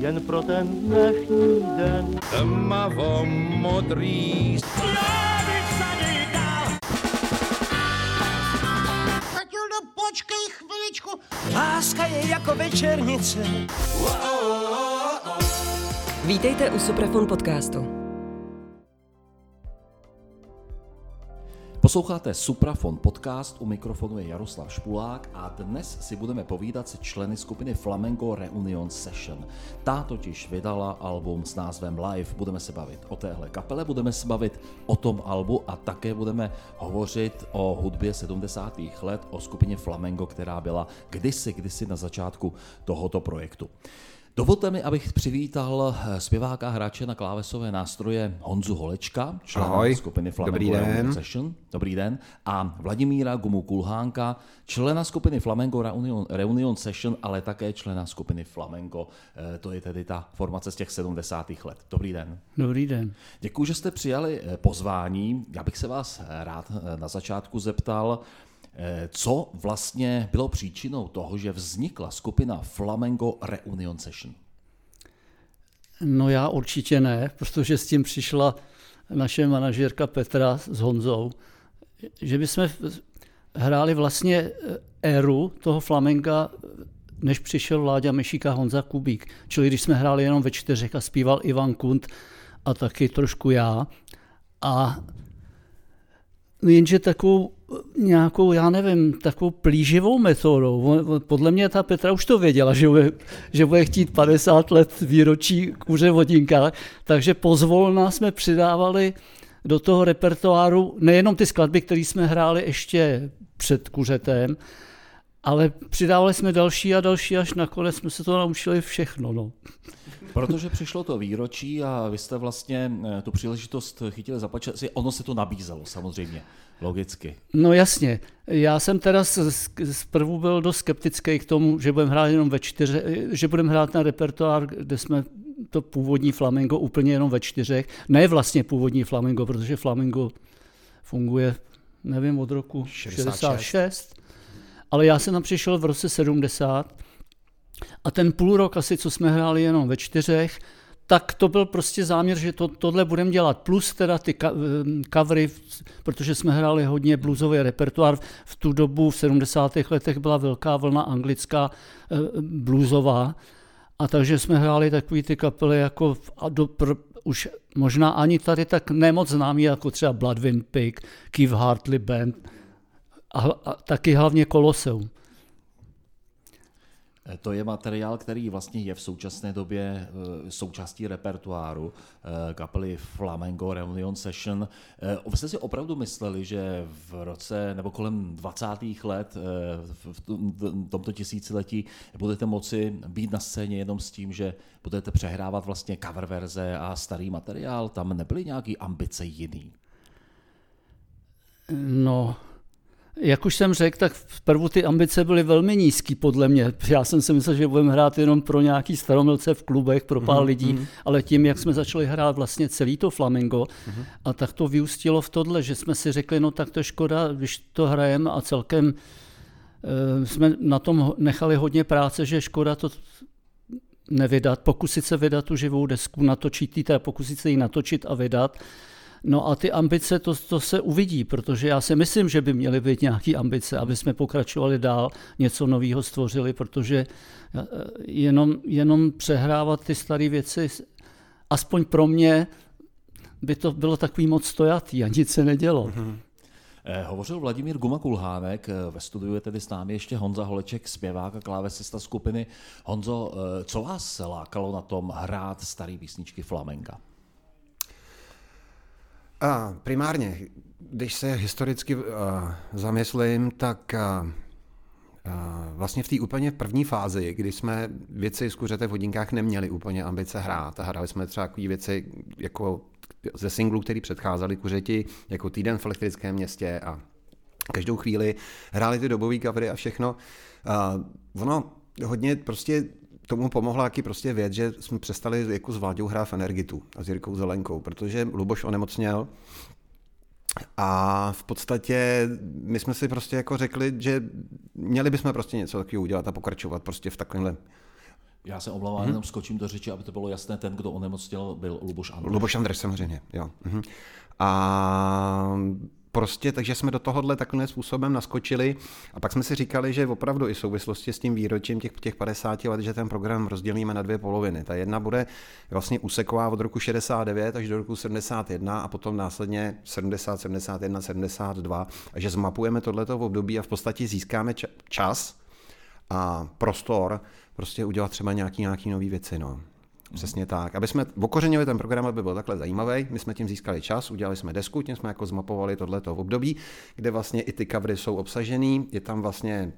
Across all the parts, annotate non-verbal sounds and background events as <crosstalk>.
jen pro ten dnešní den. Tmavo modrý Matildo, počkej chviličku. Láska je jako večernice. Vítejte u Suprafon podcastu. Posloucháte Suprafon podcast, u mikrofonu je Jaroslav Špulák a dnes si budeme povídat se členy skupiny Flamengo Reunion Session. Ta totiž vydala album s názvem Live. Budeme se bavit o téhle kapele, budeme se bavit o tom albu a také budeme hovořit o hudbě 70. let, o skupině Flamengo, která byla kdysi, kdysi na začátku tohoto projektu. Dovolte mi, abych přivítal eh, zpěváka hráče na klávesové nástroje Honzu Holečka, člena Ahoj. skupiny Flamengo Dobrý den. Reunion Session. Dobrý den. A Vladimíra Gumu Kulhánka, člena skupiny Flamengo Reunion, Reunion Session, ale také člena skupiny Flamengo. Eh, To je tedy ta formace z těch 70. let. Dobrý den. Dobrý den. Děkuji, že jste přijali eh, pozvání. Já bych se vás rád na začátku zeptal, co vlastně bylo příčinou toho, že vznikla skupina Flamengo Reunion Session. No já určitě ne, protože s tím přišla naše manažerka Petra s Honzou, že bychom hráli vlastně eh, éru toho flamenga, než přišel Vláďa Mešíka Honza Kubík. Čili když jsme hráli jenom ve čtyřech a zpíval Ivan Kunt a taky trošku já. A jenže takovou nějakou, já nevím, takovou plíživou metodou. Podle mě ta Petra už to věděla, že bude, že bude chtít 50 let výročí kuře v hodinkách, takže pozvolna jsme přidávali do toho repertoáru nejenom ty skladby, které jsme hráli ještě před kuřetem, ale přidávali jsme další a další, až nakonec jsme se to naučili všechno. No. Protože přišlo to výročí a vy jste vlastně eh, tu příležitost chytili za pače. Ono se to nabízelo samozřejmě, logicky. No jasně, já jsem teda zprvu byl dost skeptický k tomu, že budeme hrát jenom ve čtyře, že budeme hrát na repertoár, kde jsme to původní flamengo úplně jenom ve čtyřech. Ne vlastně původní flamengo, protože flamengo funguje, nevím, od roku 66. 66 ale já jsem tam přišel v roce 70 a ten půl rok asi, co jsme hráli jenom ve čtyřech, tak to byl prostě záměr, že to, tohle budeme dělat. Plus teda ty em, covery, protože jsme hráli hodně bluesový repertoár. V tu dobu v 70. letech byla velká vlna anglická eh, bluesová. A takže jsme hráli takový ty kapely jako a do, pr, už možná ani tady tak nemoc známý, jako třeba Bloodwind Pig, Keith Hartley Band a, a taky hlavně Colosseum. To je materiál, který vlastně je v současné době eh, součástí repertoáru eh, kapely Flamengo Reunion Session. Eh, Vy jste si opravdu mysleli, že v roce nebo kolem 20. let v- v tom- v tomto tisíciletí budete moci být na scéně jenom s tím, že budete přehrávat vlastně cover verze a starý materiál? Tam nebyly nějaké ambice jiný? No, jak už jsem řekl, tak vprvu ty ambice byly velmi nízký podle mě. Já jsem si myslel, že budeme hrát jenom pro nějaký staromilce v klubech, pro pár lidí, ale tím, jak jsme začali hrát vlastně celý to flamingo, a tak to vyústilo v tohle, že jsme si řekli, no tak to je škoda, když to hrajeme a celkem eh, jsme na tom nechali hodně práce, že škoda to nevydat, pokusit se vydat tu živou desku, natočit ji, teda pokusit se ji natočit a vydat. No a ty ambice, to, to se uvidí, protože já si myslím, že by měly být nějaké ambice, aby jsme pokračovali dál, něco nového stvořili, protože eh, jenom, jenom přehrávat ty staré věci, aspoň pro mě, by to bylo takový moc stojatý a nic se nedělo. Eh, Hovořil Vladimír Guma Kulhánek, eh, ve studiu je tedy s námi ještě Honza Holeček, zpěvák a klávesista skupiny. Honzo, co vás lákalo na tom hrát starý písničky Flamenga? A primárně, když se historicky uh, zamyslím, tak uh, Vlastně v té úplně první fázi, kdy jsme věci z kuřete v hodinkách neměli úplně ambice hrát a hráli jsme třeba takové věci jako ze singlů, který předcházeli kuřeti, jako Týden v elektrickém městě a každou chvíli hráli ty dobové covery a všechno. A ono hodně prostě tomu pomohla taky prostě věc, že jsme přestali jako s Vláďou hrát v Energitu a s Jirkou Zelenkou, protože Luboš onemocněl a v podstatě my jsme si prostě jako řekli, že měli bychom prostě něco takového udělat a pokračovat prostě v takovémhle Já se omlouvám, hmm. jenom skočím do řeči, aby to bylo jasné, ten, kdo onemocněl, byl Luboš Andrš. Luboš Andrš, samozřejmě, jo. Mhm. A prostě, takže jsme do tohohle takovým způsobem naskočili a pak jsme si říkali, že opravdu i v souvislosti s tím výročím těch, těch 50 let, že ten program rozdělíme na dvě poloviny. Ta jedna bude vlastně úseková od roku 69 až do roku 71 a potom následně 70, 71, 72 a že zmapujeme tohleto období a v podstatě získáme čas a prostor prostě udělat třeba nějaký, nějaký nový věci. No. Přesně tak. Aby jsme okořenili ten program, aby byl takhle zajímavý, my jsme tím získali čas, udělali jsme desku, tím jsme jako zmapovali tohleto období, kde vlastně i ty covery jsou obsažený, je tam vlastně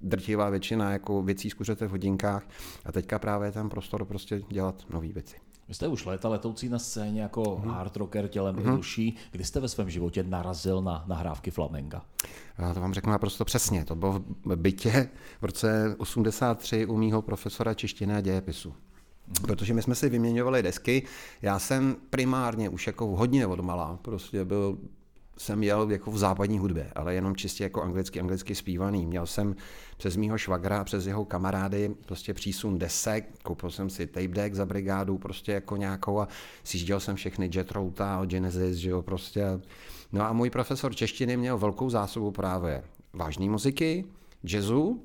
drtivá většina jako věcí zkuřete v hodinkách a teďka právě je tam prostor prostě dělat nové věci. Vy jste už léta letoucí na scéně jako mm-hmm. hard rocker tělem mm-hmm. duší. Kdy jste ve svém životě narazil na nahrávky flamenga? Já to vám řeknu naprosto přesně. To bylo v bytě v roce 83 u mýho profesora češtiny a dějepisu. Protože my jsme si vyměňovali desky. Já jsem primárně už jako hodně odmala, prostě byl jsem jel jako v západní hudbě, ale jenom čistě jako anglicky, anglicky zpívaný. Měl jsem přes mýho švagra přes jeho kamarády prostě přísun desek, koupil jsem si tape deck za brigádu prostě jako nějakou a sjížděl jsem všechny Jet Routa, Genesis, že jo, prostě. No a můj profesor češtiny měl velkou zásobu právě vážné muziky, jazzu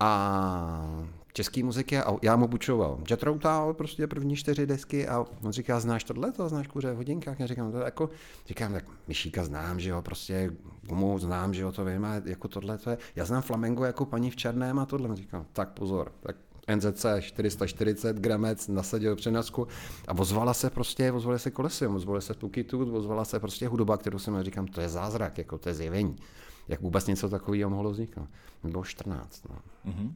a české muziky a já mu bučoval. Jet Routal, prostě první čtyři desky a on říká, znáš tohle, to? Znáš kuře v hodinkách? Já říkám, to jako, říkám, tak Myšíka znám, že jo, prostě gumu znám, že jo, to vím, a jako tohle, to je, já znám flamengo jako paní v černém a tohle, říkám, tak pozor, tak NZC 440 gramec nasadil přenosku a ozvala se prostě, ozvala se kolesy, ozvala se tukitu, ozvala se prostě hudba, kterou jsem říkám, to je zázrak, jako to je zjevení jak vůbec něco takového mohlo vzniknout. Bylo 14. No. Mm-hmm.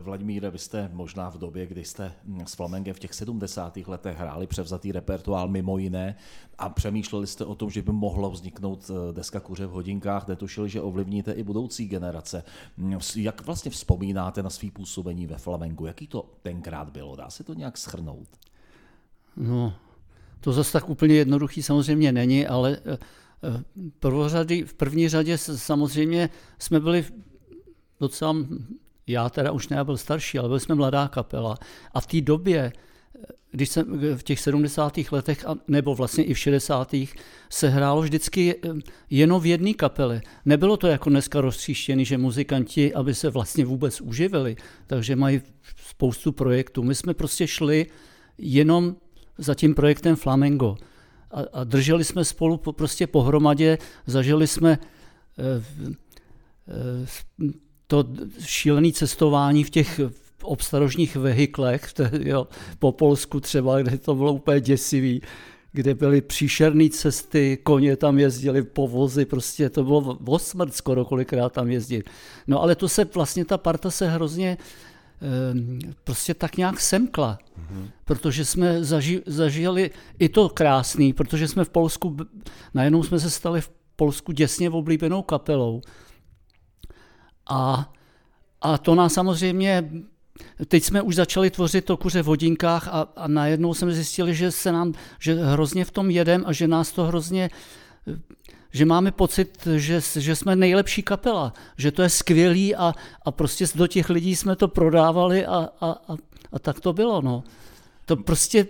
Vladimíre, vy jste možná v době, kdy jste s Flamengem v těch 70. letech hráli převzatý repertoár mimo jiné a přemýšleli jste o tom, že by mohlo vzniknout eh, deska kuře v hodinkách, netušili, že ovlivníte i budoucí generace. Mm, jak vlastně vzpomínáte na svý působení ve Flamengu? Jaký to tenkrát bylo? Dá se to nějak schrnout? No, to zase tak úplně jednoduchý samozřejmě není, ale eh, prvořady, v první řadě samozřejmě jsme byli docela, já teda už ne, byl starší, ale byli jsme mladá kapela. A v té době, když jsem v těch 70. letech, nebo vlastně i v 60. se hrálo vždycky jenom v jedné kapele. Nebylo to jako dneska roztříštěný, že muzikanti, aby se vlastně vůbec uživili, takže mají spoustu projektů. My jsme prostě šli jenom za tím projektem Flamengo a, a drželi jsme spolu po, prostě pohromadě, zažili jsme e, e, to šílené cestování v těch obstarožních vehiklech, <laughs> to, jo, po Polsku třeba, kde to bylo úplně děsivý, kde byly příšerné cesty, koně tam jezdili, povozy, prostě to bylo o smrt skoro kolikrát tam jezdit. No ale to se vlastně, ta parta se hrozně prostě tak nějak semkla. Mm-hmm. Protože jsme zaži, zažili i to krásný, protože jsme v Polsku, najednou jsme se stali v Polsku děsně oblíbenou kapelou. A, a to nás samozřejmě, teď jsme už začali tvořit to kuře v hodinkách a, a najednou jsme zjistili, že se nám, že hrozně v tom jedem a že nás to hrozně že máme pocit, že, že jsme nejlepší kapela, že to je skvělý a, a prostě do těch lidí jsme to prodávali a, a, a, a tak to bylo. No. To prostě,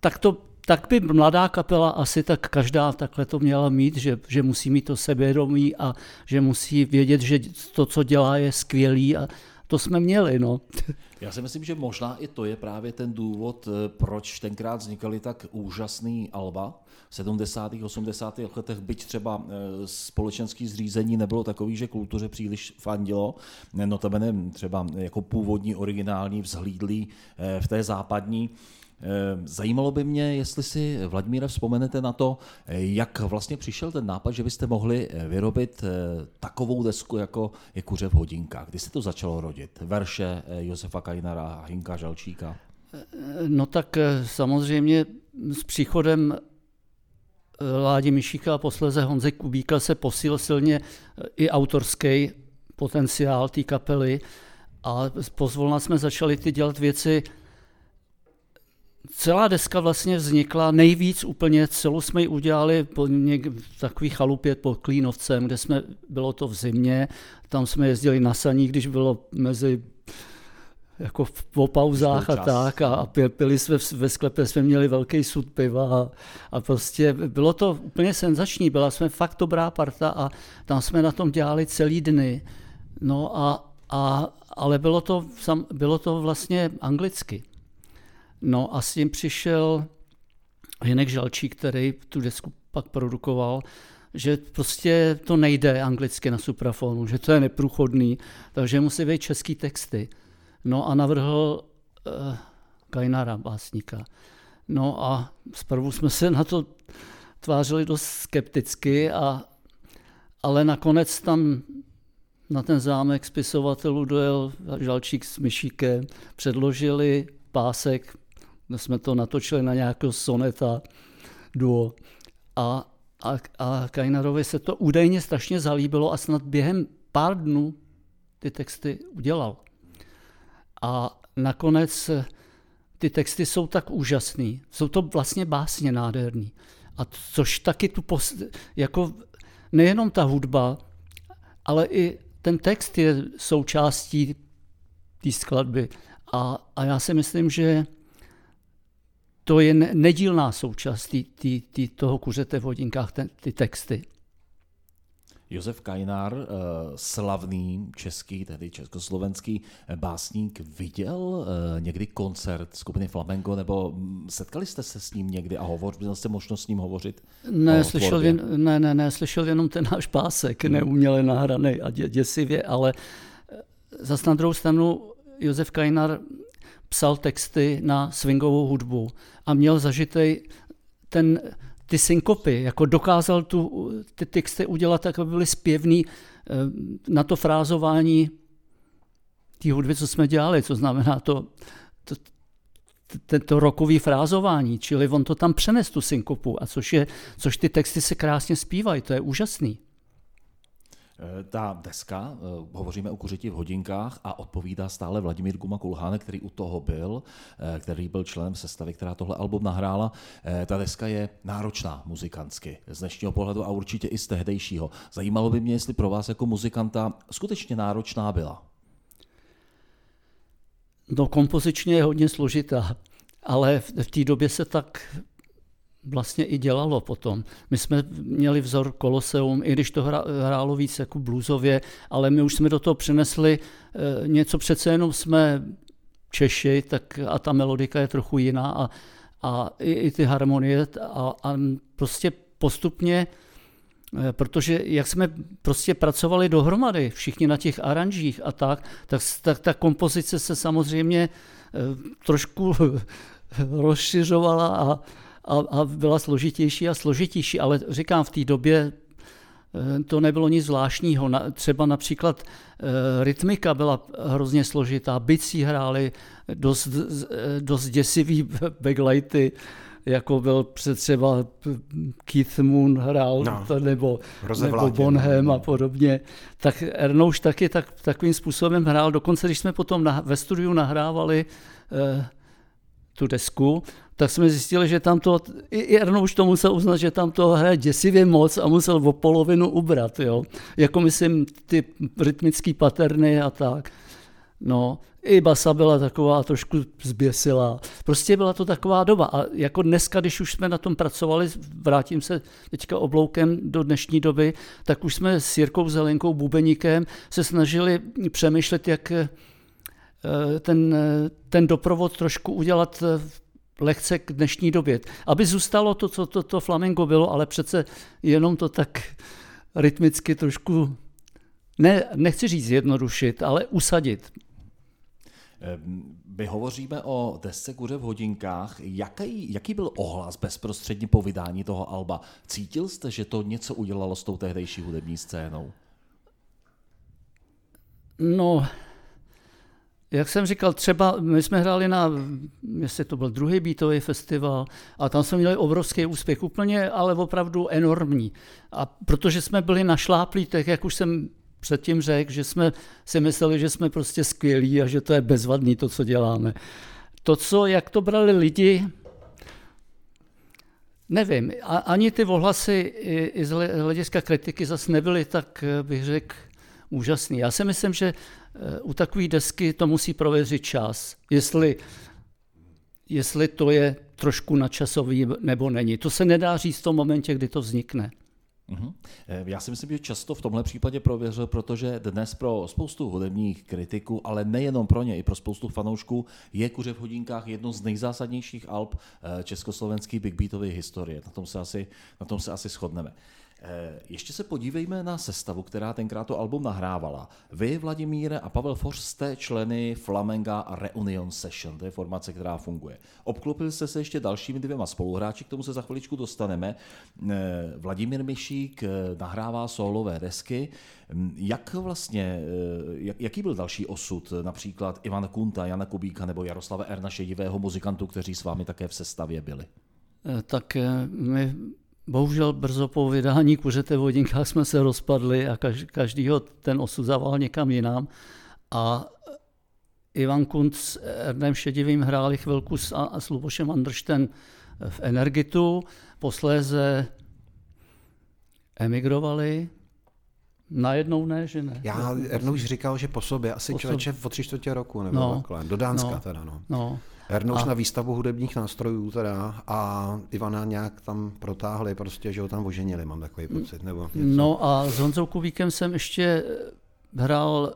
tak to, tak by mladá kapela asi tak každá takhle to měla mít, že, že musí mít to sebevědomí a že musí vědět, že to, co dělá, je skvělý a to jsme měli. No. <laughs> Já si myslím, že možná i to je právě ten důvod, eh, proč tenkrát vznikaly tak úžasný alba 70. 80. letech, byť třeba eh, společenský zřízení nebylo takový, že kultuře příliš fandilo, notabene třeba jako původní originální vzhlídlý eh, v té západní, Zajímalo by mě, jestli si, Vladimíre, vzpomenete na to, jak vlastně přišel ten nápad, že byste mohli vyrobit takovou desku, jako je Kuře v hodinkách. Kdy se to začalo rodit? Verše Josefa Kajnara a Hinka Žalčíka? No tak samozřejmě s příchodem Ládi Mišíka a posleze Honze Kubíka se posil silně i autorský potenciál té kapely a pozvolna jsme začali ty dělat věci. Celá deska vlastně vznikla nejvíc úplně, celou jsme ji udělali po něk, takový chalupě pod Klínovcem, kde jsme, bylo to v zimě, tam jsme jezdili na saní, když bylo mezi jako v, po pauzách a tak a, a pili jsme ve sklepě, jsme měli velký sud piva a, a prostě bylo to úplně senzační, byla jsme fakt dobrá parta a tam jsme na tom dělali celý dny. No a, a ale bylo to, bylo to vlastně anglicky. No a s tím přišel Hinek Žalčík, který tu desku pak produkoval, že prostě to nejde anglicky na suprafonu, že to je neprůchodný, takže musí být český texty. No a navrhl uh, Kajnara, básníka. No a zprvu jsme se na to tvářili dost skepticky, a, ale nakonec tam na ten zámek spisovatelů dojel Žalčík s Myšíkem, předložili pásek, jsme to natočili na nějakého soneta duo a, a, a Kajnarovi se to údajně strašně zalíbilo a snad během pár dnů ty texty udělal. A nakonec ty texty jsou tak úžasný, jsou to vlastně básně nádherný. A což taky tu post, jako nejenom ta hudba, ale i ten text je součástí té skladby. A, a já si myslím, že to je nedílná součást tý, tý, tý toho kuřete v hodinkách, ten, ty texty. Josef Kajnár, eh, slavný český, tedy československý básník, viděl eh, někdy koncert skupiny Flamengo, nebo mm, setkali jste se s ním někdy a hovořil jste možnost s ním hovořit? Ne, slyšel, jen, ne, ne, ne, slyšel jenom ten náš pásek, hmm. neuměle nahraný a dě, děsivě, ale eh, zase na druhou stranu Josef Kajnar psal texty na swingovou hudbu a měl zažitej ten ty synkopy, jako dokázal tu, ty texty udělat tak, aby byly zpěvný eh, na to frázování té hudby, co jsme dělali, co znamená to, to, to, to rokový frázování, čili on to tam přenes tu synkopu, a což, je, což ty texty se krásně zpívají, to je úžasný. Eh, ta deska, eh, hovoříme o kuřiti v hodinkách a odpovídá stále Vladimír Guma Kulháne, který u toho byl, eh, který byl členem sestavy, která tohle album nahrála. Ta deska je náročná muzikantsky z dnešního pohledu a určitě i z tehdejšího. Zajímalo by mě, jestli pro vás jako muzikanta skutečně náročná byla. No kompozičně je hodně složitá, ale v té době se tak vlastně i dělalo potom. My jsme měli vzor Koloseum, i když to hrálo víc jako bluesově, ale my už jsme do toho přinesli eh, něco, přece jenom jsme Češi, tak a ta melodika je trochu jiná a, a i, i ty harmonie a, a prostě postupně eh, protože jak jsme prostě pracovali dohromady, všichni na těch aranžích a tak, tak, tak ta kompozice se samozřejmě eh, trošku <laughs> rozšiřovala a, a, a byla složitější a složitější, ale říkám, v té době eh, to nebylo nic zvláštního. Třeba například eh, rytmika byla hrozně složitá, bicí hráli dost, dost děsivý <laughs> backlighty, jako byl před třeba Keith Moon hrál, no, to, nebo, nebo Bonham a podobně. Tak Ernouš taky tak, takovým způsobem hrál. Dokonce, když jsme potom na, ve studiu nahrávali eh, tu desku, tak jsme zjistili, že tam to, i Erno už to musel uznat, že tam to hraje děsivě moc a musel o polovinu ubrat, jo. Jako myslím ty rytmické paterny a tak. No, i basa byla taková trošku zběsilá. Prostě byla to taková doba. A jako dneska, když už jsme na tom pracovali, vrátím se teďka obloukem do dnešní doby, tak už jsme s Jirkou Zelenkou Bubeníkem se snažili přemýšlet, jak ten, eh, ten doprovod trošku udělat eh, lehce k dnešní době. Aby zůstalo to, co to, to flamengo bylo, ale přece jenom to tak rytmicky trošku, ne, nechci říct jednodušit, ale usadit. My hovoříme o desce Kuře v hodinkách. Jaký, jaký byl ohlas bezprostředně po vydání toho alba? Cítil jste, že to něco udělalo s tou tehdejší hudební scénou? No, jak jsem říkal, třeba my jsme hráli na, jestli to byl druhý beatový festival, a tam jsme měli obrovský úspěch, úplně, ale opravdu enormní. A protože jsme byli na šláplí, tak jak už jsem předtím řekl, že jsme si mysleli, že jsme prostě skvělí a že to je bezvadný to, co děláme. To, co, jak to brali lidi, nevím, a, ani ty ohlasy i, i z hlediska kritiky zase nebyly tak, bych řekl, úžasný. Já si myslím, že eh, u takové desky to musí prověřit čas, jestli, jestli to je trošku načasový nebo není. To se nedá říct v tom momentě, kdy to vznikne. Mhm. Eh, já si myslím, že často v tomhle případě prověřil, protože dnes pro spoustu hudebních kritiků, ale nejenom pro ně, i pro spoustu fanoušků, je Kuře v hodinkách jedno z nejzásadnějších alb eh, československé big beatové historie. Na tom se asi, na tom se asi shodneme. Eh, ještě se podívejme na sestavu, která tenkrát to album nahrávala. Vy, Vladimíre a Pavel Foř jste členy Flamenga Reunion Session, to je formace, která funguje. Obklopili jste se ještě dalšími dvěma spoluhráči, k tomu se za chviličku dostaneme. Eh, Vladimír Mišík eh, nahrává solové desky. Hm, jak vlastně, jak, jaký byl další osud například Ivana Kunta, Jana Kubíka nebo Jaroslava Erna Šedivého muzikantů, kteří s vámi také v sestavě byli? Tak my Bohužel brzo po vydání Kuřete v hodinkách <laughs> jsme se rozpadli a každýho ten osud zaval někam jinam. A Ivan Kunt s Erdem Šedivým hráli chvilku s, a s Lubošem Andršten v Energitu, posléze emigrovali, Najednou ne, že ne. Já Erno už říkal, že po sobě, asi po člověče o tři čtvrtě roku, nebo no, takhle. Do Dánska no, teda, no. no. Ernouš a... na výstavu hudebních nástrojů teda a Ivana nějak tam protáhli, prostě, že ho tam oženili, mám takový pocit. Nebo něco. No a s Honzou Kubíkem jsem ještě hrál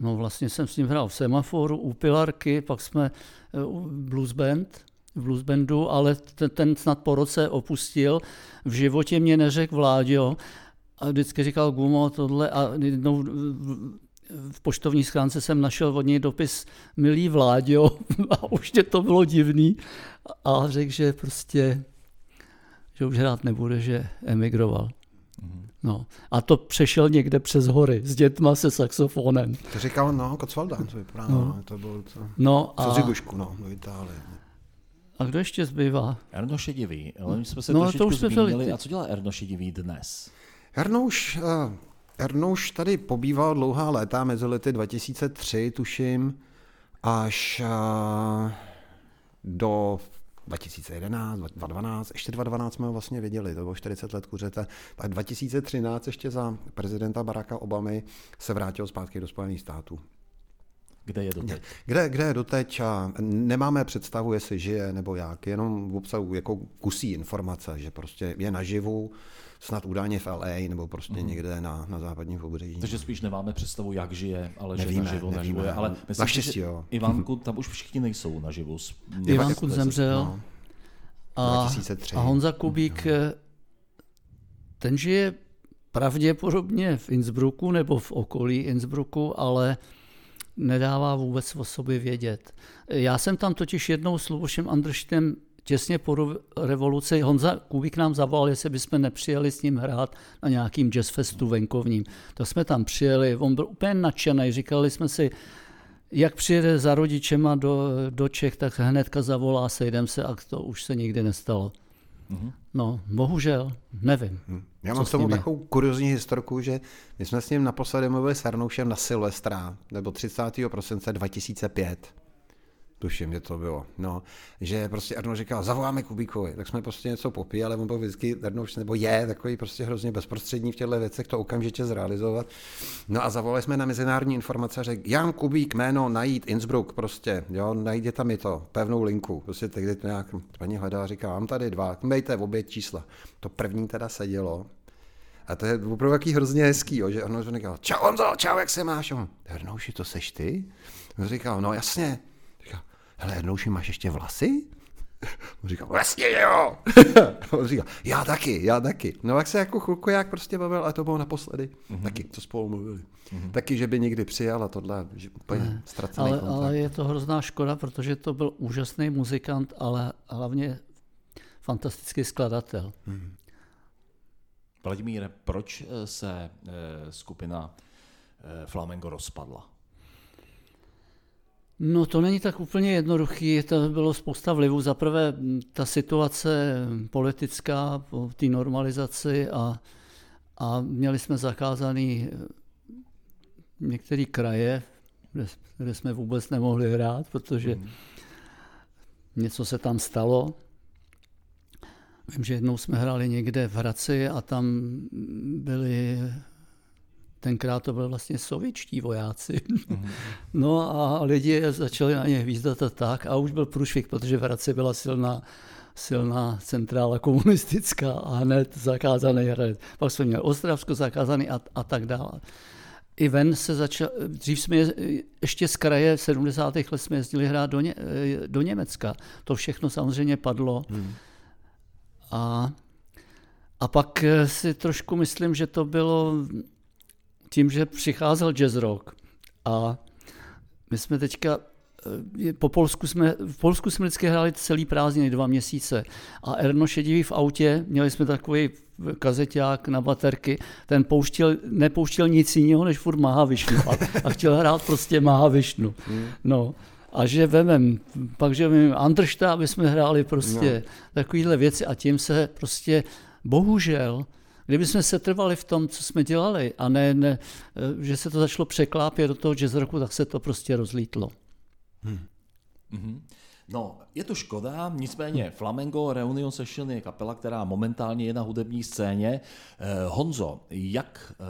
No vlastně jsem s ním hrál v Semaforu, u Pilarky, pak jsme eh, u Blues Band, v Blues Bandu, ale ten, ten snad po roce opustil. V životě mě neřekl Vláďo a vždycky říkal Gumo tohle a jednou v poštovní schránce jsem našel od něj dopis Milý Vláďo <laughs> a už tě to bylo divný a řekl, že prostě že už hrát nebude, že emigroval. No. A to přešel někde přes hory s dětma se saxofonem. To říkal, no, Kocvalda, to vypadá, no. no. to bylo to. No a... Zibušku, no, do Itálie. A kdo ještě zbývá? Erno Šedivý, ale my jsme se no, trošičku to už jsme zmínili. A co dělá Erno Šedivý dnes? Ernouš, uh, Ernouš tady pobýval dlouhá léta, mezi lety 2003, tuším, až uh, do 2011, 2012, ještě 2012 jsme ho vlastně viděli, to bylo 40 let kuřete. Tak 2013 ještě za prezidenta Baracka Obamy se vrátil zpátky do Spojených států. Kde je doteď? Kde, kde je doteď a nemáme představu, jestli žije nebo jak, jenom v obsahu jako kusí informace, že prostě je naživu, snad údajně v LA nebo prostě mm. někde na, na západním pobřeží. Takže spíš nemáme představu, jak žije, ale nevíme, že naživu nevíme, neživuje. Ale myslím, Naštěstí, jo. Ivanku, tam už všichni nejsou naživu. Ivanku zemřel. No. A, 2003. a Honza Kubík, no. ten žije pravděpodobně v Innsbrucku nebo v okolí Innsbrucku, ale nedává vůbec o sobě vědět. Já jsem tam totiž jednou s Lubošem Andrštem těsně po revoluci Honza Kubík nám zavolal, jestli bychom nepřijeli s ním hrát na nějakým jazzfestu venkovním. To jsme tam přijeli, on byl úplně nadšený, říkali jsme si, jak přijede za rodičema do, do Čech, tak hnedka zavolá, sejdem se a to už se nikdy nestalo. Mm-hmm. No, bohužel, nevím. Mm. Já mám k tomu takovou kuriozní historku, že my jsme s ním naposledy mluvili s Arnoušem na Silvestra, nebo 30. prosince 2005 tuším, že to bylo, no, že prostě Arno říkal, zavoláme Kubíkovi, tak jsme prostě něco popíjali, ale on byl vždycky, Arno nebo je takový prostě hrozně bezprostřední v těchto věcech, to okamžitě zrealizovat. No a zavolali jsme na mezinárodní informace, řekl, Jan Kubík, jméno, najít Innsbruck, prostě, jo, najděte tam mi to, pevnou linku, prostě tehdy to nějak paní hledá, říká, mám tady dva, mějte v obě čísla. To první teda sedělo, a to je opravdu jaký hrozně hezký, jo, že Arno říkal, čau Honzo, čau, jak se máš? Arnouši, to seš ty? On říkal, no jasně, hele, Ernouši, máš ještě vlasy? <laughs> On říkal, vlastně jo. <laughs> On říkal, já taky, já taky. No jak se jako chvilku jak prostě bavil, ale to bylo naposledy. Mm-hmm. Taky, co spolu mluvili. Mm-hmm. Taky, že by někdy přijal a tohle, že úplně ne. ztracený ale, ale je to hrozná škoda, protože to byl úžasný muzikant, ale hlavně fantastický skladatel. Mm-hmm. Vladimíre, proč eh, se eh, skupina eh, Flamengo rozpadla? No to není tak úplně jednoduchý, to bylo spousta vlivů. Za prvé ta situace politická po té normalizaci a, a měli jsme zakázaný některé kraje, kde, kde jsme vůbec nemohli hrát, protože hmm. něco se tam stalo. Vím, že jednou jsme hráli někde v Hradci a tam byly tenkrát to byly vlastně sovětští vojáci. <laughs> No a lidi začali na ně hvízdat a tak a už byl průšvih, protože v Hradci byla silná silná centrála komunistická a hned zakázaný hrad. Pak jsme měli Ostravsko zakázaný a, a tak dále. I ven se začal, dřív jsme ještě z kraje v 70. let jsme jezdili hrát do, Ně, do Německa. To všechno samozřejmě padlo. Hmm. A, a pak si trošku myslím, že to bylo tím, že přicházel jazz rock. A my jsme teďka Eh, po Polsku jsme, v Polsku jsme vždycky hráli celý prázdniny, dva měsíce. A Erno šedivý v autě, měli jsme takový kazeťák na baterky, ten pouštěl, nepouštěl nic jiného, než furt Mahavišnu. A, a chtěl hrát prostě Mahavišnu. Hmm. No. A že vemem, pak že vemem Andršta, aby jsme hráli prostě no. takovéhle věci a tím se prostě, bohužel, Kdyby jsme se trvali v tom, co jsme dělali, a ne, ne eh, že se to začalo překlápět do toho jazz roku, tak se to prostě rozlítlo. Hmm. Mm-hmm. No, je to škoda, nicméně Flamengo Reunion Session je kapela, která momentálně je na hudební scéně. Eh, Honzo, jak eh,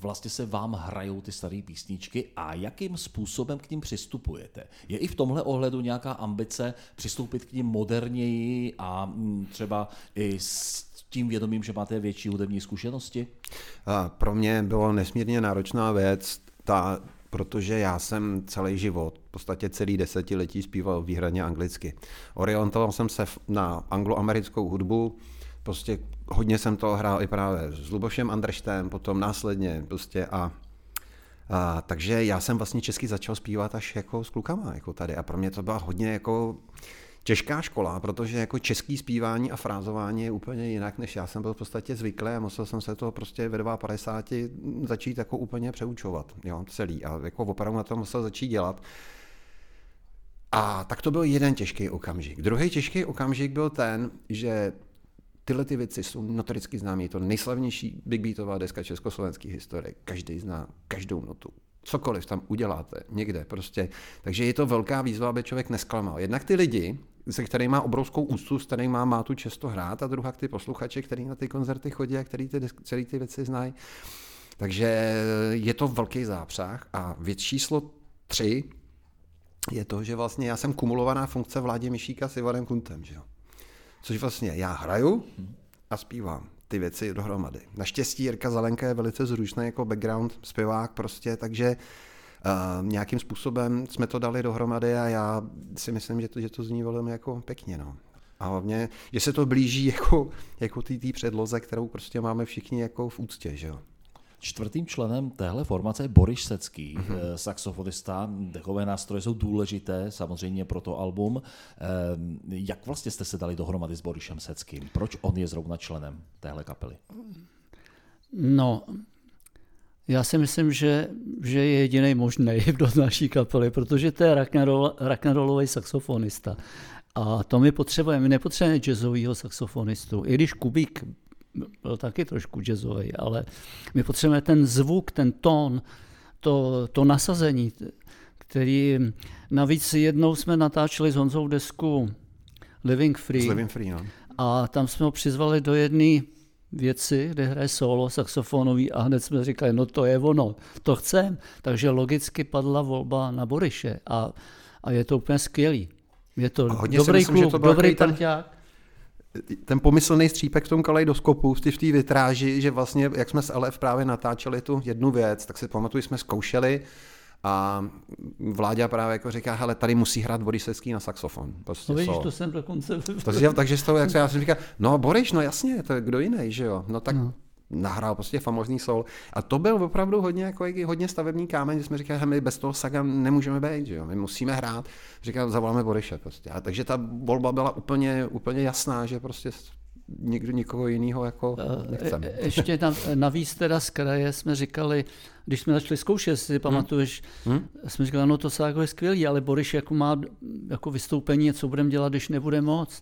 vlastně se vám hrajou ty staré písničky a jakým způsobem k ním přistupujete? Je i v tomhle ohledu nějaká ambice přistoupit k ním moderněji a mm, třeba i s tím vědomím, že máte větší hudební zkušenosti? Pro mě bylo nesmírně náročná věc ta protože já jsem celý život, v podstatě celý desetiletí zpíval výhradně anglicky. Orientoval jsem se na angloamerickou hudbu, prostě hodně jsem to hrál i právě s Lubošem Andrštem, potom následně prostě a a, takže já jsem vlastně česky začal zpívat až jako s klukama jako tady a pro mě to byla hodně jako těžká škola, protože jako český zpívání a frázování je úplně jinak, než já jsem byl v podstatě zvyklý a musel jsem se to prostě ve 52 začít jako úplně přeučovat, jo, celý a jako opravdu na to musel začít dělat. A tak to byl jeden těžký okamžik. Druhý těžký okamžik byl ten, že tyhle ty věci jsou notoricky známé. Je to nejslavnější big beatová deska československé historie. Každý zná každou notu. Cokoliv tam uděláte, někde prostě. Takže je to velká výzva, aby člověk nesklamal. Jednak ty lidi, se kterým má obrovskou úctu, s kterým má, má tu často hrát a druhá ty posluchače, který na ty koncerty chodí a který ty, celý ty věci znají. Takže je to velký zápřah a věc číslo tři je to, že vlastně já jsem kumulovaná funkce vládě Myšíka s Ivanem Kuntem, že jo? Což vlastně já hraju a zpívám ty věci dohromady. Naštěstí Jirka Zalenka je velice zručný jako background zpěvák prostě, takže Uh, nějakým způsobem jsme to dali dohromady a já si myslím, že to, že to zní velmi jako pěkně. No. A hlavně, že se to blíží <laughs> jako, jako té předloze, kterou prostě máme všichni jako v úctě. Že jo? Čtvrtým členem téhle formace je Boris Secký, mm-hmm. saxofonista. Dechové nástroje jsou důležité samozřejmě pro to album. Eh, jak vlastně jste se dali dohromady s Borisem Seckým? Proč on je zrovna členem téhle kapely? No, já si myslím, že, že je jediný možný <laughs> do naší kapely, protože to je rock'n'rollový saxofonista. A to my potřebujeme. My nepotřebujeme jazzového saxofonistu. I když Kubík byl taky trošku jazzový, ale my potřebujeme ten zvuk, ten tón, to, to nasazení, který navíc jednou jsme natáčeli s Honzou desku Living Free. Living Free no. A tam jsme ho přizvali do jedné věci, kde hraje solo saxofonový a hned jsme říkali, no to je ono, to chcem. Takže logicky padla volba na Boriše a, a je to úplně skvělý. Je to dobrý myslím, klub, dobrý trťák ten pomyslný střípek v tom kaleidoskopu, v té vitráži, že vlastně, jak jsme s LF právě natáčeli tu jednu věc, tak si pamatuju, jsme zkoušeli a Vláďa právě jako říká, hele, tady musí hrát Borisevský na saxofon. Prostě no vidíš, to jsem dokonce... To si, takže z toho, jak se já jsem říkal, no Boris, no jasně, to je kdo jiný, že jo? No tak no nahrál prostě famózní sol. A to byl opravdu hodně, jako, hodně stavební kámen, že jsme říkali, že my bez toho Saga nemůžeme být, že jo? my musíme hrát. Říkal, zavoláme Boriše prostě. A takže ta volba byla úplně, úplně jasná, že prostě někdo nikoho jiného jako eh, nechceme. E, ještě na, navíc teda z kraje jsme říkali, když jsme začali zkoušet, si pamatuješ, hmm? hmm? jsme říkali, no to Ságo je skvělý, ale Boriš jako má jako vystoupení, co budeme dělat, když nebude moc.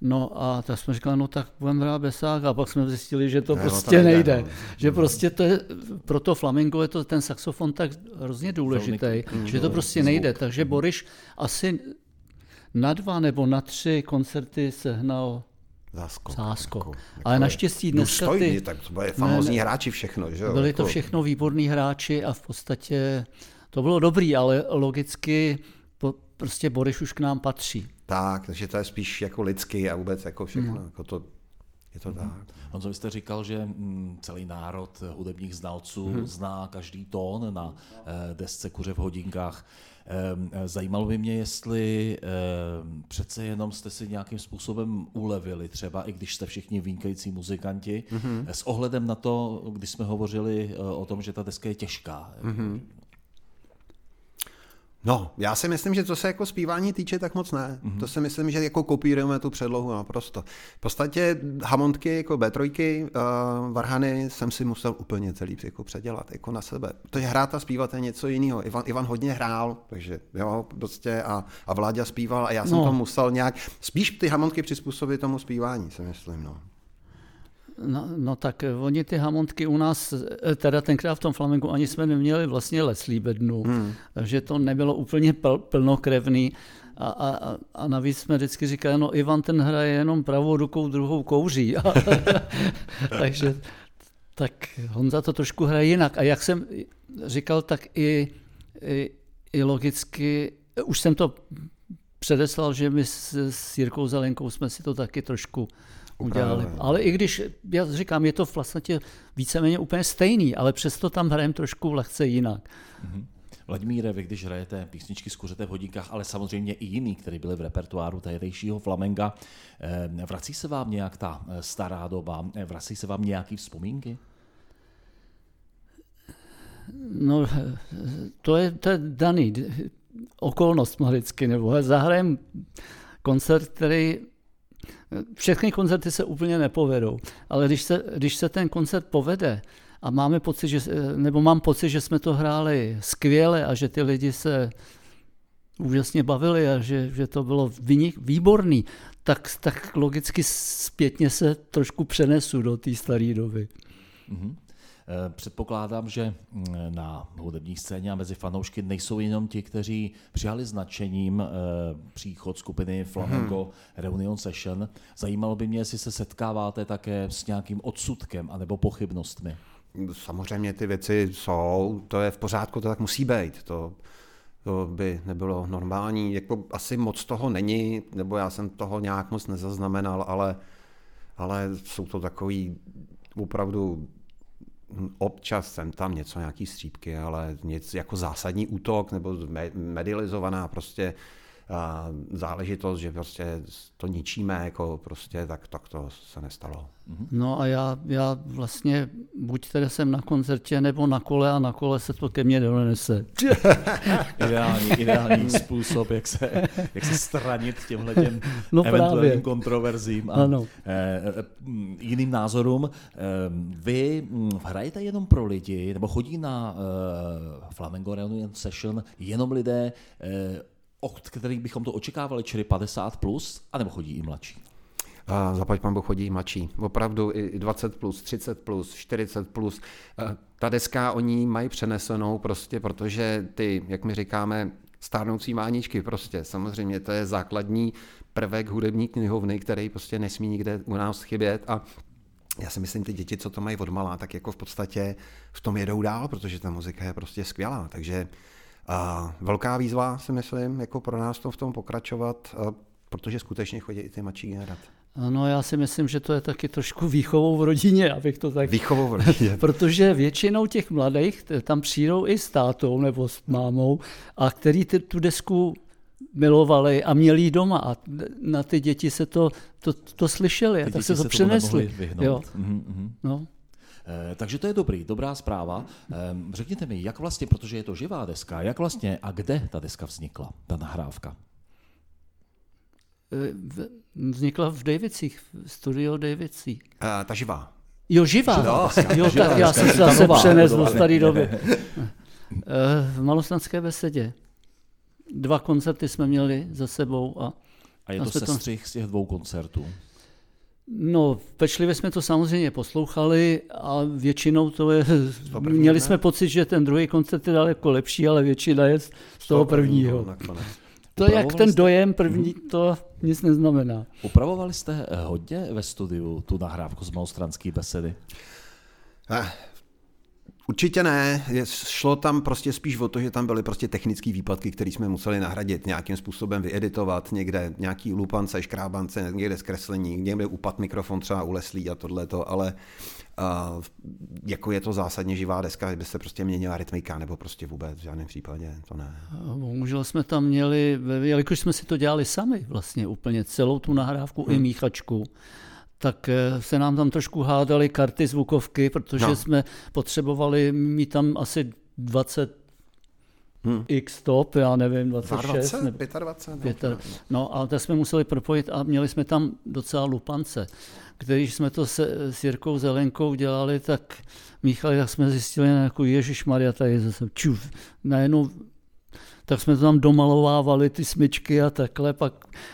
No a tak jsme říkali, no tak budeme hrát besák a pak jsme zjistili, že to ne, prostě no, to nejde. nejde. No. Že prostě to je, pro to flamingo je to ten saxofon tak hrozně důležitý, mm, že to prostě nejde. Takže Boriš asi na dva nebo na tři koncerty sehnal Zásko. Zásko. Jako, Ale naštěstí dneska důstojný, ty- tak to byly famózní hráči všechno, že jo? Byli jako, to všechno výborní hráči a v podstatě to bylo dobrý, ale logicky po, prostě Boreš už k nám patří. Tak, takže to je spíš jako lidský a vůbec jako všechno. No. Jako to, je to tak. Honzo, vy jste říkal, že mm, celý národ hudebních znalců Mhm. zná každý tón na eh, desce Kuře v hodinkách. Ehm, eh, Zajímalo by mě, jestli ehm, přece jenom jste si nějakým způsobem ulevili, třeba i když jste všichni vynikající muzikanti, Mhm. eh, s ohledem na to, když jsme hovořili o tom, že ta deska je těžká. Mhm. No, já si myslím, že co se jako zpívání týče, tak moc ne. Mhm. Mm-hmm. To si myslím, že jako kopírujeme tu předlohu naprosto. V podstatě Hamontky jako B3, uh, Varhany jsem si musel úplně celý jako předělat jako na sebe. Protože hrát a zpívat je něco jiného. Ivan, Ivan hodně hrál, takže jo, prostě a, a Vláďa zpíval a já jsem No. to musel nějak, spíš ty Hamontky přizpůsobit tomu zpívání, si myslím, no. No, no tak eh, oni ty hamontky u nás, eh, teda tenkrát v tom flamengu ani jsme neměli vlastně leslí bednu, hmm. takže to nebylo úplně pl, plnokrevný. A, a, a- navíc jsme vždycky říkali, no Ivan ten hraje jenom pravou rukou, druhou kouří. <laughs> Takže tak Honza to trošku hraje jinak. A jak jsem říkal, tak i, i, i logicky, už jsem to předeslal, že my s, s Jirkou Zelenkou jsme si to taky trošku udělali. Upravili. Ale i když, já říkám, je to vlastně víceméně úplně stejný, ale přesto tam hrajeme trošku lehce jinak. Vladimíre, vy když hrajete písničky z Kuřete v hodinkách, ale samozřejmě i jiný, které byly v repertoáru tehdejšího flamenga, eh, vrací se vám nějak ta eh, stará doba, Eh, vrací se vám nějaký vzpomínky? No, to je, to je daný okolnost vždycky, nebo zahrajem koncert, který všechny koncerty se úplně nepovedou, ale když se, když se ten koncert povede a máme pocit, že, nebo mám pocit, že jsme to hráli skvěle a že ty lidi se úžasně bavili a že, že to bylo vynik, výborný, tak, tak logicky zpětně se trošku přenesu do té staré doby. Mhm. Předpokládám, že mm, na hudební scéně a mezi fanoušky nejsou jenom ti, kteří přijali značením eh, příchod skupiny Flamengo Reunion Session. Zajímalo by mě, jestli se setkáváte také s nějakým odsudkem anebo pochybnostmi. Samozřejmě ty věci jsou, to je v pořádku, to tak musí být. To, to by nebylo normální. Jako asi moc toho není, nebo já jsem toho nějak moc nezaznamenal, ale, ale jsou to takový opravdu občas jsem tam něco, nějaký střípky, ale nic jako zásadní útok nebo me- medializovaná prostě záležitost, že prostě to ničíme, jako prostě, tak, tak to se nestalo. No a já, já vlastně buď teda jsem na koncertě nebo na kole a na kole se to ke mně donese. <laughs> Ideální, ideální způsob, jak se, jak se stranit těmhle těm <laughs> No eventuálním právě. kontroverzím a Ano. eh, jiným názorům. Eh, Vy mm, hrajete jenom pro lidi, nebo chodí na eh, Flamengo Reunion Session jenom lidé, eh, od kterých bychom to očekávali, čili 50 plus, anebo chodí i mladší? A zaplať pan chodí mladší. Opravdu i i 20 plus, 30 plus, 40 plus. Eh, Ta deska oni mají přenesenou prostě, protože ty, jak my říkáme, stárnoucí máničky prostě. Samozřejmě to je základní prvek hudební knihovny, který prostě nesmí nikde u nás chybět a já si myslím, ty děti, co to mají od malá, tak jako v podstatě v tom jedou dál, protože ta muzika je prostě skvělá. Takže a velká výzva, si myslím, jako pro nás to v tom pokračovat, a protože skutečně chodí i ty mladší generace. No já si myslím, že to je taky trošku výchovou v rodině, abych to tak... Výchovou v rodině. <laughs> Protože většinou těch mladých tam přijdou i s tátou nebo s mámou, a který ty, tu desku milovali a měli ji doma a na ty děti se to, to, to slyšeli a Ty tak se to přenesli. Jo, Mhm, mhm. no. Eh, Takže to je dobrý, dobrá zpráva. Ehm, Řekněte mi, jak vlastně, protože je to živá deska, jak vlastně a kde ta deska vznikla, ta nahrávka? E, v- Vznikla v Davicích, v studio Davicích. Uh, ta živá. Jo, živá. Živá deska. Jo, Živá tak já jsem se zase přenesl do staré doby. <laughs> Eh, V malostranské besedě. Dva koncerty jsme měli za sebou a A je to- sestřih z těch dvou koncertů. No, pečlivě jsme to samozřejmě poslouchali a většinou to je, prvního měli dne? jsme pocit, že ten druhý koncert je daleko lepší, ale většina je z toho prvního. nakonec. To jak Upravovali ten jste- dojem první, to nic neznamená. Upravovali jste eh, hodně ve studiu tu nahrávku z malostranské besedy? Eh, Určitě ne, šlo tam prostě spíš o to, že tam byly prostě technické výpadky, které jsme museli nahradit, nějakým způsobem vyeditovat, někde nějaký lupance, škrábance, někde zkreslení, někde upad mikrofon třeba uleslý a tohleto, ale uh, jako je to zásadně živá deska, že by se prostě měnila rytmika, nebo prostě vůbec v žádném případě, to ne. Bohužel jsme tam měli, jelikož jsme si to dělali sami vlastně úplně, celou tu nahrávku hmm. i míchačku, tak eh, se nám tam trošku hádaly karty zvukovky, protože No. no. jsme potřebovali mít tam asi 20 hmm. x top, já nevím, 26 22, nebo 25, Pět, no a tak jsme museli propojit a měli jsme tam docela lupance. Když jsme to se, s Jirkou Zelenkou dělali, tak Michal, jak jsme zjistili, jako Ježíš Maria, tady zase čuf, najednou tak jsme tam domalovávali, ty smyčky a takhle. Pak,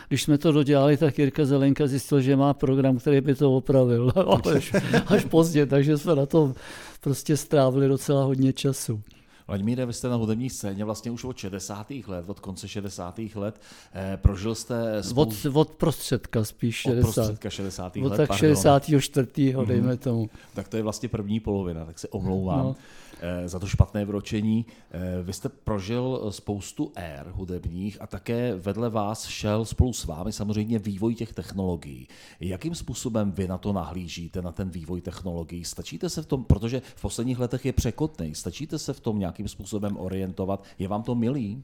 když jsme to dodělali, tak Jirka Zelenka zjistil, že má program, který by to opravil. <laughs> Až, až pozdě, takže jsme na to prostě strávili docela hodně času. Vladimíre, vy jste na hudební scéně vlastně už od 60. let, od konce 60. let. Eh, prožil jste spolu... Od, od prostředka spíš od 60. prostředka 60. Od let, tak pardon. 64. Mm-hmm. dejme tomu. Tak to je vlastně první polovina, tak se omlouvám no. No. za to špatné vročení. Eh, Vy jste prožil spoustu ér hudebních a také vedle vás šel spolu s vámi samozřejmě vývoj těch technologií. Jakým způsobem vy na to nahlížíte, na ten vývoj technologií? Stačíte se v tom, protože v posledních letech je překotný, stačíte se v tom nějakým způsobem orientovat? Je vám to milý?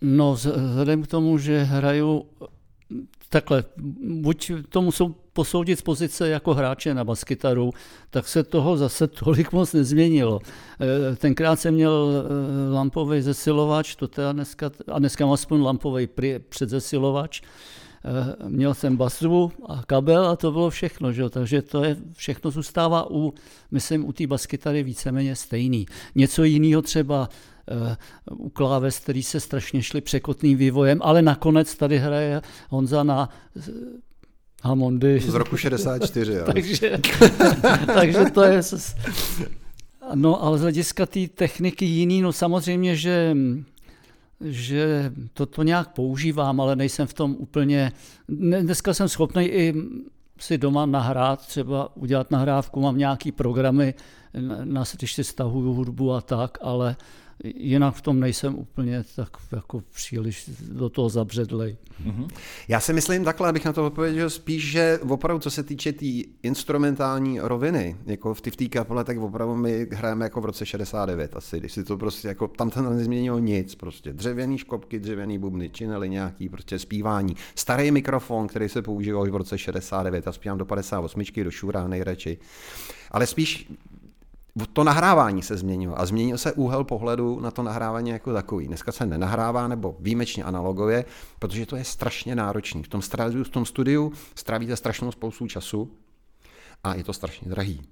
No, vzhledem k tomu, že hraju takhle, buď to musou posoudit z pozice jako hráče na baskytaru, tak se toho zase tolik moc nezměnilo. Eh, Tenkrát jsem měl eh, lampový zesilovač, to teda dneska, a dneska mám aspoň lampový předzesilovač. Eh, Měl jsem basu a kabel a to bylo všechno, že? takže to je, všechno zůstává u, myslím, u té baskytary víceméně stejný. Něco jiného třeba u kláves, který se strašně šli překotným vývojem, ale nakonec tady hraje Honza na Hammondy. Z roku 64, jo. takže, <laughs> takže to je... No, ale z hlediska té techniky jiný, no samozřejmě, že že to, to nějak používám, ale nejsem v tom úplně... Ne- Dneska jsem schopný i si doma nahrát, třeba udělat nahrávku, mám nějaký programy, na, na, když si stahuju hudbu a tak, ale jinak v tom nejsem úplně tak jako příliš do toho zabředlej. Já si myslím takhle, abych na to odpověděl spíš, že opravdu, co se týče té tý instrumentální roviny, jako v té v kapele, tak opravdu my hrajeme jako v roce 69 asi, když si to prostě, jako tam to nezměnilo nic, prostě dřevěný škopky, dřevěný bubny, činely nějaký prostě zpívání. Starý mikrofon, který se používal už v roce 69, a zpívám do 58, do šura nejradši. Ale spíš to nahrávání se změnilo a změnil se úhel pohledu na to nahrávání jako takový. Dneska se nenahrává nebo výjimečně analogově, protože to je strašně náročný. V tom, studiu, v tom studiu strávíte strašnou spoustu času a je to strašně drahý.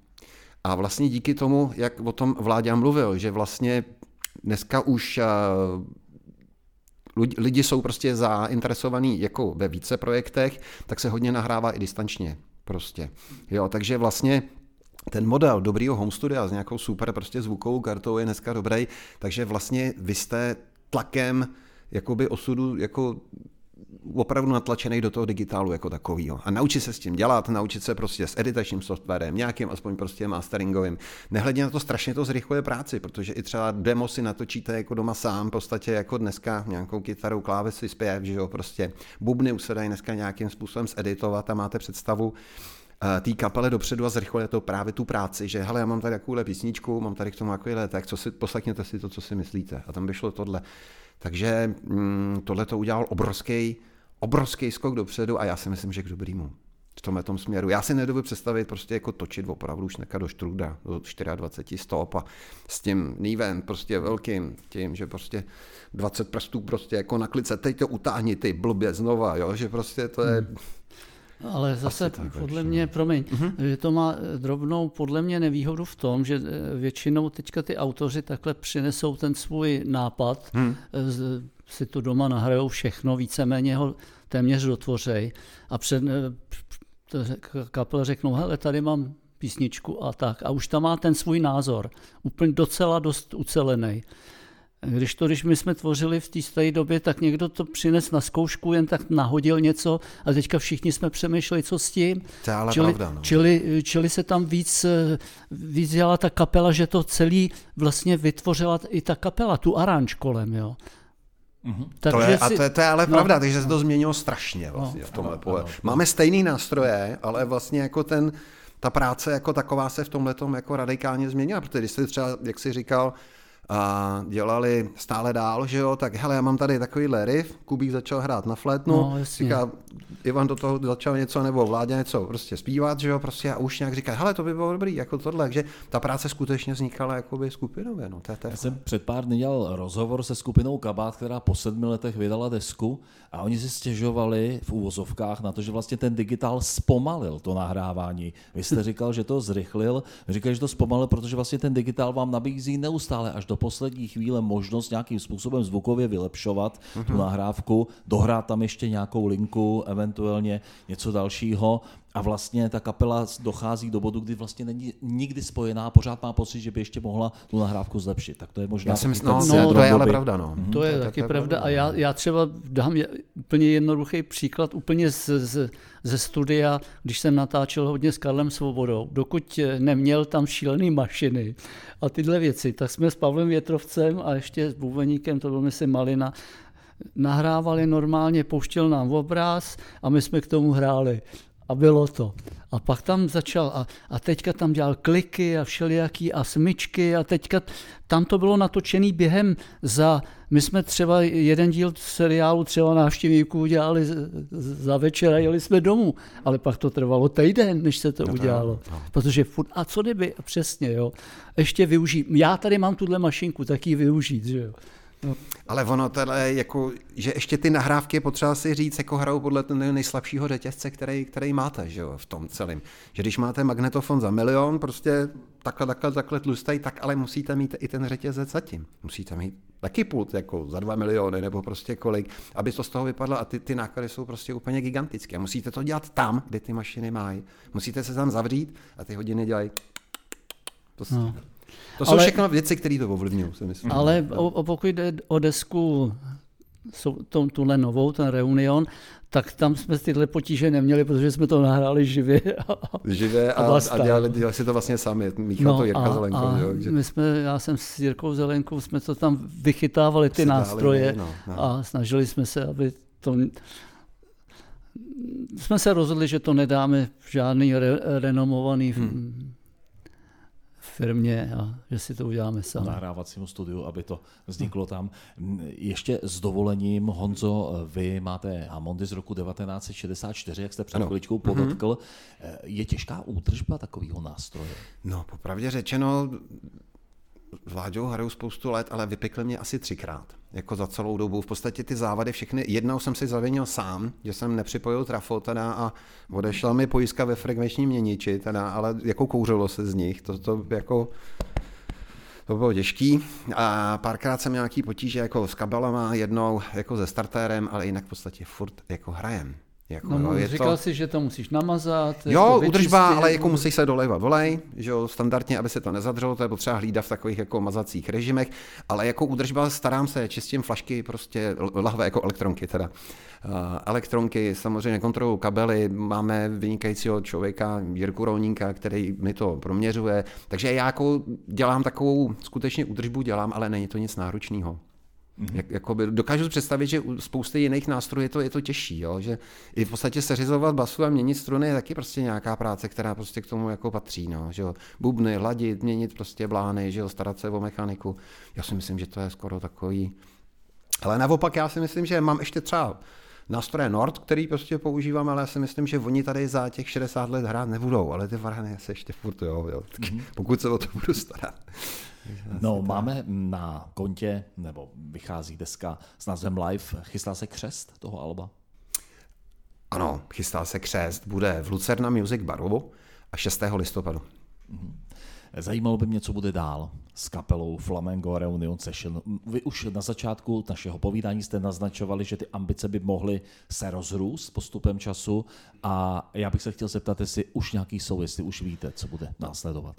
A vlastně díky tomu, jak o tom Vláďa mluvil, že vlastně dneska už eh, lidi jsou prostě zainteresovaní jako ve více projektech, tak se hodně nahrává i distančně. Prostě. Jo, takže vlastně ten model dobrýho home studia s nějakou super prostě zvukovou kartou je dneska dobrý, takže vlastně vy jste tlakem jakoby osudu jako opravdu natlačený do toho digitálu jako takového. A naučit se s tím dělat, naučit se prostě s editačním softwarem, nějakým aspoň prostě masteringovým. Nehledě na to strašně to zrychluje práci, protože i třeba demo si natočíte jako doma sám, v podstatě jako dneska nějakou kytarou, klávesy, zpěv, že jo, prostě bubny už se dají dneska nějakým způsobem zeditovat a máte představu, té kapele dopředu a zrychluje to právě tu práci, že hele, já mám tady takovouhle písničku, mám tady k tomu takovýhle tak co si, poslechněte si to, co si myslíte. A tam by šlo tohle. Takže mm, tohle to udělal obrovský, obrovský skok dopředu a já si myslím, že k dobrýmu. V tomhle tom směru. Já si nedovedu představit prostě jako točit opravdu už neka do štruda, do 24 stop a s tím nívem prostě velkým, tím, že prostě 20 prstů prostě jako na klice, teď to utáhni ty blbě znova, jo, že prostě to je... Hmm. Ale zase tak, podle mě, promiň, mm-hmm. že to má eh, drobnou podle mě nevýhodu v tom, že eh, většinou teďka ty autoři takhle přinesou ten svůj nápad, mm. si to doma nahrajou všechno, víceméně ho téměř dotvořej a před, kapele řeknou, hele, tady mám písničku a tak. A už tam má ten svůj názor, úplně docela dost ucelený. Když to, když my jsme tvořili v té staré době, tak někdo to přines na zkoušku, jen tak nahodil něco a teďka všichni jsme přemýšleli, co s tím. To je ale čili, pravda, no. čili, čili se tam víc, víc dělala ta kapela, že to celý vlastně vytvořila i ta kapela, tu aranž kolem, jo. Mhm. To je, a to je, to je ale no, pravda, takže se to změnilo strašně vlastně no, v tomhle pole. Máme stejný nástroje, ale vlastně jako ten, ta práce jako taková se v tomhle jako radikálně změnila, protože když jsi třeba, jak jsi říkal, a dělali stále dál, že jo, tak hele, já mám tady takový riff, Kubík začal hrát na flétnu, no, říká, Ivan do toho začal něco, nebo vládě něco prostě zpívat, že jo, prostě a už nějak říká, hele, to by bylo dobrý, jako tohle, takže ta práce skutečně vznikala jakoby skupinově, no, to je, to je Já jsem před pár dny dělal rozhovor se skupinou Kabát, která po sedmi letech vydala desku a oni si stěžovali v úvozovkách na to, že vlastně ten digitál zpomalil to nahrávání. Vy jste <laughs> říkal, že to zrychlil, říkal, že to zpomalil, protože vlastně ten digitál vám nabízí neustále až do poslední chvíle možnost nějakým způsobem zvukově vylepšovat mm-hmm. tu nahrávku, dohrát tam ještě nějakou linku, eventuálně něco dalšího a vlastně ta kapela dochází do bodu, kdy vlastně není nikdy spojená, pořád má pocit, že by ještě mohla tu nahrávku zlepšit. Tak to je možná... Já si myslím, no, no, to je ale pravda. No. Mm-hmm. To je to, taky to, pravda. A já, já třeba dám úplně jednoduchý příklad, úplně z, z, ze studia, když jsem natáčel hodně s Karlem Svobodou, dokud neměl tam šílený mašiny a tyhle věci, tak jsme s Pavlem Větrovcem a ještě s Bubeníkem, to byl myslím Malina, nahrávali normálně, pouštěl nám obraz a my jsme k tomu hráli. A bylo to. A pak tam začal, a, a teďka tam dělal kliky a všelijaký a smyčky a teďka tam to bylo natočený během za, my jsme třeba jeden díl seriálu třeba návštěvníků udělali za večer a jeli jsme domů, ale pak to trvalo týden, než se to no, udělalo. No. Protože furt, a co kdyby, přesně, jo, ještě využít, já tady mám tuhle mašinku, tak ji využít, že jo. No. Ale ono teda jako, že ještě ty nahrávky je potřeba si říct, jako hrajou podle toho nejslabšího řetězce, který, který máte, že jo, v tom celém. Že když máte magnetofon za milion, prostě takhle, takhle, takhle tlustej, tak ale musíte mít i ten řetězec zatím. Musíte mít taky pult jako za dva miliony nebo prostě kolik, aby to z toho vypadlo a ty, ty náklady jsou prostě úplně gigantické. Musíte to dělat tam, kde ty mašiny mají. Musíte se tam zavřít a ty hodiny dělají to, no. To jsou ale, všechno věci, které to ovlivňují, si myslím. Ale o, o, pokud jde o desku tu, tuhle novou, ten Reunion, tak tam jsme tyhle potíže neměli, protože jsme to nahráli živě. živě a, a, a dělali, dělali si to vlastně sami, Míchal no, to Jirka Zelenko. A že? My jsme, já jsem s Jirkou Zelenkou, jsme to tam vychytávali, ty nástroje dali, no, no. a snažili jsme se, aby to... Jsme se rozhodli, že to nedáme v žádný re, renomovaný hmm firmě a že si to uděláme sami. Nahrávacímu studiu, aby to vzniklo tam. Ještě s dovolením, Honzo, vy máte Hamondy z roku 1964, jak jste před ano. chviličkou podotkl. Mm-hmm. Je těžká údržba takového nástroje? No, popravdě řečeno, s Láďou hraju spoustu let, ale vypikli mě asi třikrát, jako za celou dobu. V podstatě ty závady všechny, jednou jsem si zavinil sám, že jsem nepřipojil trafo teda a odešla mi pojistka ve frekvenční měniči, teda, ale jako kouřilo se z nich, to, to jako to bylo těžký a párkrát jsem měl nějaký potíže jako s kabelama, jednou jako se startérem, ale jinak v podstatě furt jako hrajem. Jako, no, jo, je říkal to... si, že to musíš namazat. Jo, udržba, ale jako musí se dolejvat olej, že jo, standardně, aby se to nezadřelo, to je potřeba hlídat v takových jako mazacích režimech, ale jako udržba starám se, čistím flašky, prostě lahve jako elektronky teda. Uh, elektronky, samozřejmě kontrolu kabely, máme vynikajícího člověka, Jirku Rouníka, který mi to proměřuje, takže já jako dělám takovou skutečně údržbu, dělám, ale není to nic náročného. Mm-hmm. Jak, jakoby, dokážu spousty, že u spousty jiných nástrojů je to, je to těžší, jo? že i v podstatě seřizovat basu a měnit struny je taky prostě nějaká práce, která prostě k tomu jako patří, no? že jo? bubny, ladit, měnit prostě blány, že jo? starat se o mechaniku. Já si myslím, že to je skoro takový... Ale naopak já si myslím, že mám ještě třeba nástroje Nord, který prostě používám, ale já si myslím, že oni tady za těch 60 let hrát nebudou, ale ty varhany se ještě furt, jo, jo. Mm-hmm. pokud se o to budu starat. No, máme na kontě, nebo vychází deska s názvem Live, chystá se křest toho alba? Ano, chystá se křest, bude v Lucerna Music Baru a 6. listopadu. Mhm. Zajímalo by mě, co bude dál s kapelou Flamengo Reunion Session. Vy už na začátku našeho povídání jste naznačovali, že ty ambice by mohly se rozrůst postupem času a já bych se chtěl zeptat, jestli už nějaký jsou, jestli už víte, co bude následovat.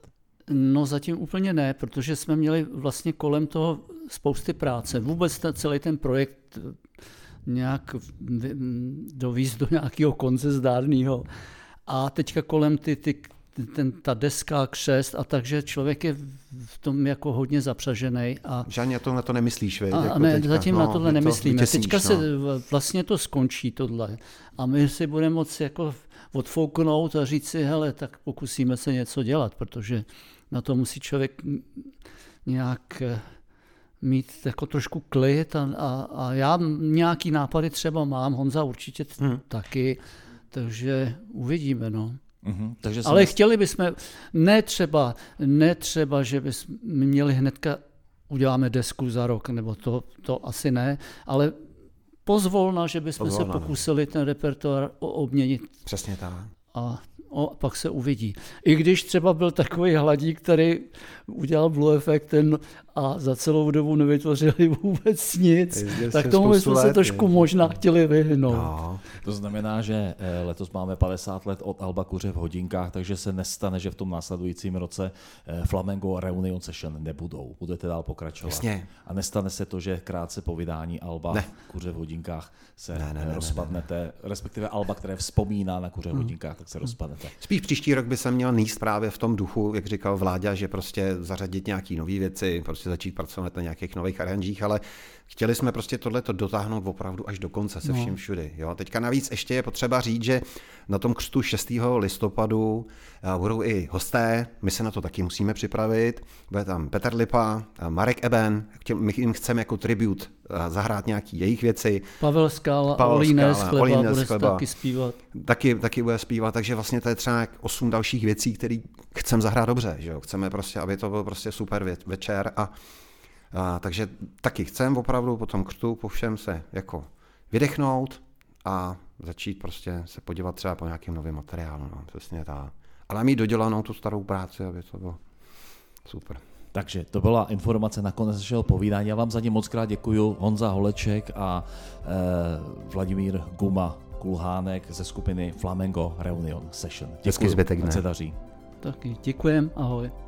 No zatím úplně ne, protože jsme měli vlastně kolem toho spousty práce. Vůbec ta, celý ten projekt nějak dovízt do nějakého konce zdárného. A teďka kolem ty, ty ten, ta deska, křest a takže člověk je v tom jako hodně zapřažený. A, Žádně to na to nemyslíš, vy? A, jako ne, teďka. zatím no, na tohle nemyslíme. Vytěsníš, teďka no. se vlastně to skončí tohle. A my si budeme moci jako odfouknout a říct si, hele, tak pokusíme se něco dělat, protože na to musí člověk nějak eh, mít jako trošku klid a, a, a já nějaký nápady třeba mám, Honza určitě hmm. taky, takže uvidíme, no. Mm-hmm, takže Ale nes... chtěli bychom, ne třeba, ne třeba, že bychom měli hnedka, uděláme desku za rok, nebo to, to asi ne, ale pozvolna, že bychom pozvolna, se pokusili ten repertoár obměnit. Přesně tak. A o, pak se uvidí. I když třeba byl takový hladík, který udělal Blue Effect ten a za celou dobu nevytvořili <laughs> vůbec nic, tak tomu jsme se trošku možná chtěli vyhnout. No. To znamená, že eh, letos máme 50 let od Alba Kuře v hodinkách, takže se nestane, že v tom následujícím roce eh, Flamengo Reunion Session nebudou. Budete dál pokračovat. Jasně. A nestane se to, že krátce po vydání Alba ne. Kuře v hodinkách se ne, ne, ne, rozpadnete, ne, ne, ne. respektive Alba, které vzpomíná na Kuře v hmm. hodinkách, tak se hmm. rozpadnete. Spíš příští rok by se měl níst právě v tom duchu, jak říkal Vláďa, že prostě zařadit nějaké nové věci, prostě začít pracovat na nějakých nových aranžích, ale chtěli jsme prostě tohleto dotáhnout opravdu až do konce se no. vším všudy. Jo? Teďka navíc ještě je potřeba říct, že na tom křtu 6. listopadu budou i hosté, my se na to taky musíme připravit. Bude tam Petr Lipa, Marek Eben, my jim chceme jako tribut zahrát nějaký jejich věci. Pavel Skála, Pavel Olínes Skála, Chleba, Olínes bude Chleba, taky zpívat. Taky, taky bude zpívat, takže vlastně to je třeba osm dalších věcí, které chceme zahrát dobře. Že jo? Chceme prostě, aby to byl prostě super večer a a, takže taky chcem opravdu po tom křtu, po všem se jako vydechnout a začít prostě se podívat třeba po nějakém novém materiálu. No, přesně tak. Ale mít dodělanou tu starou práci, aby to bylo super. Takže to byla informace na konec našeho povídání. Já vám za ně moc krát děkuji. Honza Holeček a eh, Vladimír Guma Kulhánek ze skupiny Flamengo Reunion Session. Děkuji, zbytek se daří. Taky děkujem, ahoj.